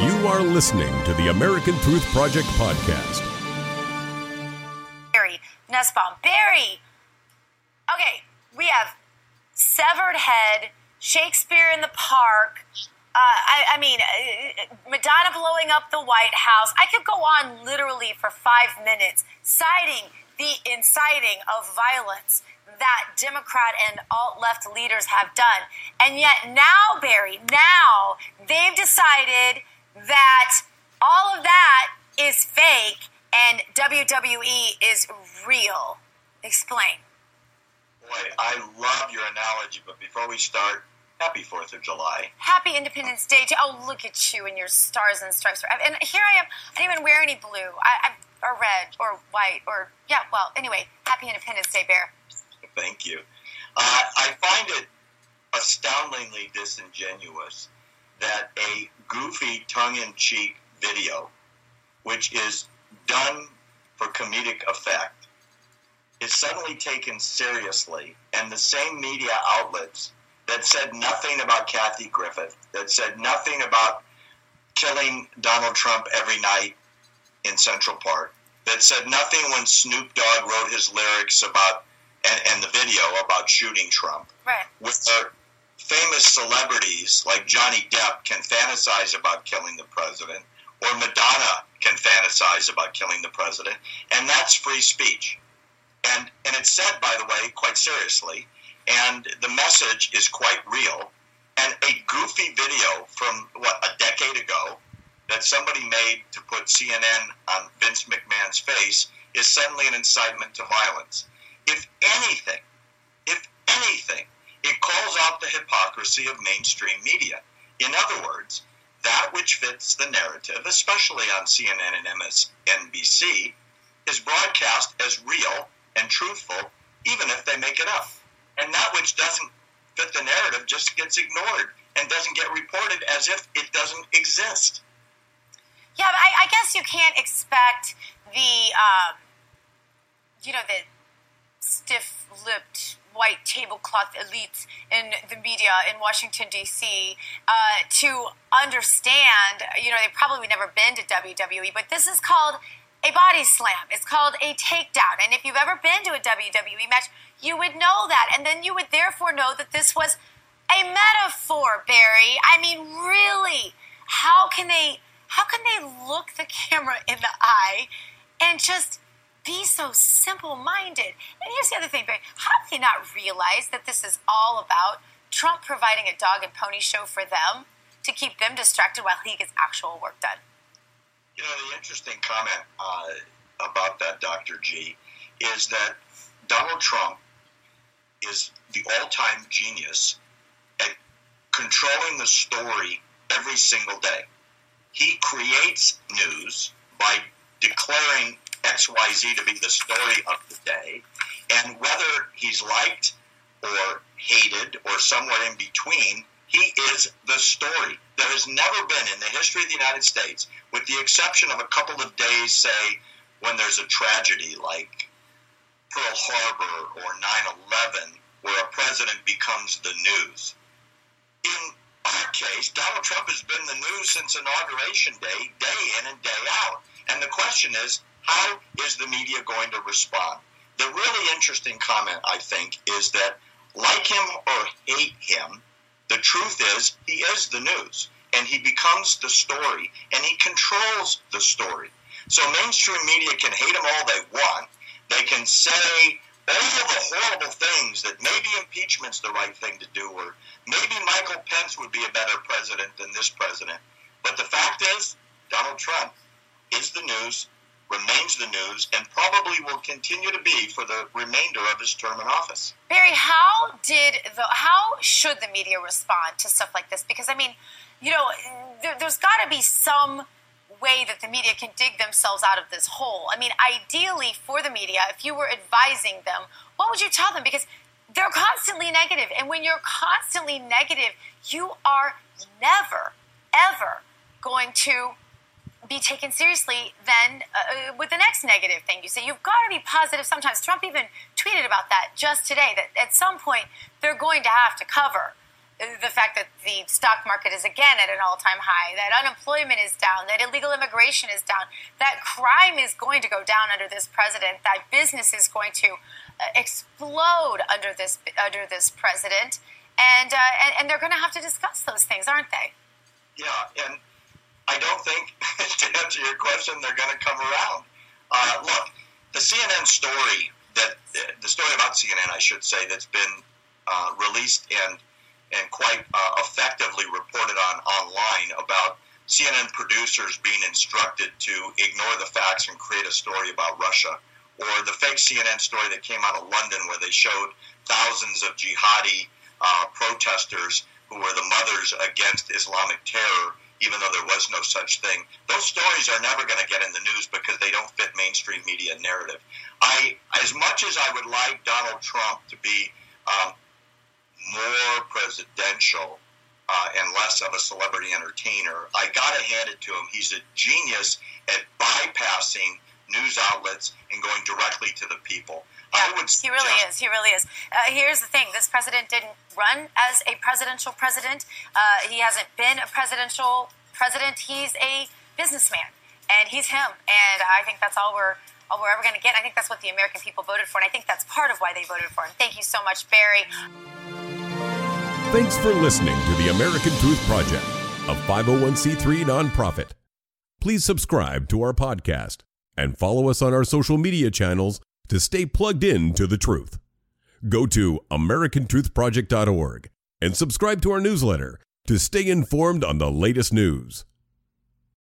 You are listening to the American Truth Project podcast. Barry Nussbaum. Barry. Okay, we have severed head, Shakespeare in the Park. Uh, I, I, mean, uh, Madonna blowing up the White House. I could go on literally for five minutes citing the inciting of violence that Democrat and alt left leaders have done. And yet now, Barry, now they've decided that all of that is fake and WWE is real. Explain. Boy, I love your analogy, but before we start, happy 4th of July. Happy Independence Day. To, oh, look at you and your stars and stripes. And here I am. I didn't even wear any blue. I, or red or white or, yeah, well, anyway, happy Independence Day, Bear. Thank you. Uh, I find it astoundingly disingenuous that a goofy, tongue in cheek video, which is done for comedic effect, is suddenly taken seriously, and the same media outlets that said nothing about Kathy Griffin, that said nothing about killing Donald Trump every night in Central Park, that said nothing when Snoop Dogg wrote his lyrics about and, and the video about shooting Trump. Right. Where famous celebrities like Johnny Depp can fantasize about killing the president, or Madonna can fantasize about killing the president, and that's free speech. And and it's said, by the way, quite seriously, and the message is quite real. And a goofy video from what a decade ago that somebody made to put CNN on Vince McMahon's face is suddenly an incitement to violence. If anything, if anything, it calls out the hypocrisy of mainstream media. In other words, that which fits the narrative, especially on CNN and MSNBC, is broadcast as real and truthful, even if they make it up. And that which doesn't fit the narrative just gets ignored and doesn't get reported as if it doesn't exist. Yeah, I, I guess you can't expect the, um, you know, the stiff-lipped white tablecloth elites in the media in Washington D.C. Uh, to understand. You know, they've probably never been to WWE, but this is called a body slam. It's called a takedown. And if you've ever been to a WWE match, you would know that, and then you would therefore know that this was a metaphor, Barry. I mean, really, how can they? How can they look the camera in the eye and just be so simple minded. And here's the other thing, Barry. How do they not realize that this is all about Trump providing a dog and pony show for them to keep them distracted while he gets actual work done? You know, the interesting comment uh, about that, Dr. G, is that Donald Trump is the all time genius at controlling the story every single day. He creates news by declaring XYZ to be the story of the day. And whether he's liked or hated or somewhere in between, he is the story. There has never been in the history of the United States, with the exception of a couple of days, say, when there's a tragedy like Pearl Harbor or 9 11, where a president becomes the news. In our case, Donald Trump has been the news since Inauguration Day, day in and day out. And the question is, how is the media going to respond? The really interesting comment, I think, is that like him or hate him, the truth is he is the news and he becomes the story and he controls the story. So mainstream media can hate him all they want. They can say all the horrible things that maybe impeachment's the right thing to do or maybe Michael Pence would be a better president than this president. But the fact is, Donald Trump is the news remains the news and probably will continue to be for the remainder of his term in office. Barry, how did the how should the media respond to stuff like this? Because I mean, you know, there, there's got to be some way that the media can dig themselves out of this hole. I mean, ideally for the media, if you were advising them, what would you tell them? Because they're constantly negative, and when you're constantly negative, you are never, ever going to be taken seriously then uh, with the next negative thing you say. You've got to be positive sometimes. Trump even tweeted about that just today that at some point they're going to have to cover the fact that the stock market is again at an all time high, that unemployment is down, that illegal immigration is down, that crime is going to go down under this president, that business is going to uh, explode under this under this president, and uh, and, and they're going to have to discuss those things, aren't they? Yeah, and I don't think to answer your question, they're going to come around. Uh, look, the CNN story that the story about CNN, I should say, that's been uh, released and and quite uh, effectively reported on online about CNN producers being instructed to ignore the facts and create a story about Russia, or the fake CNN story that came out of London where they showed thousands of jihadi uh, protesters who were the mothers against Islamic terror, even though there was no such thing. Those stories are never going to get in the news because they don't fit mainstream media narrative. I, as much as I would like Donald Trump to be um, more presidential uh, and less of a celebrity entertainer. I got to hand it to him. He's a genius at bypassing news outlets and going directly to the people. Yeah, he really is. He really is. Uh, here's the thing: this president didn't run as a presidential president. Uh, he hasn't been a presidential president. He's a businessman, and he's him. And I think that's all we're all we're ever going to get. I think that's what the American people voted for, and I think that's part of why they voted for him. Thank you so much, Barry. Thanks for listening to the American Truth Project, a 501c3 nonprofit. Please subscribe to our podcast and follow us on our social media channels to stay plugged in to the truth. Go to americantruthproject.org and subscribe to our newsletter to stay informed on the latest news.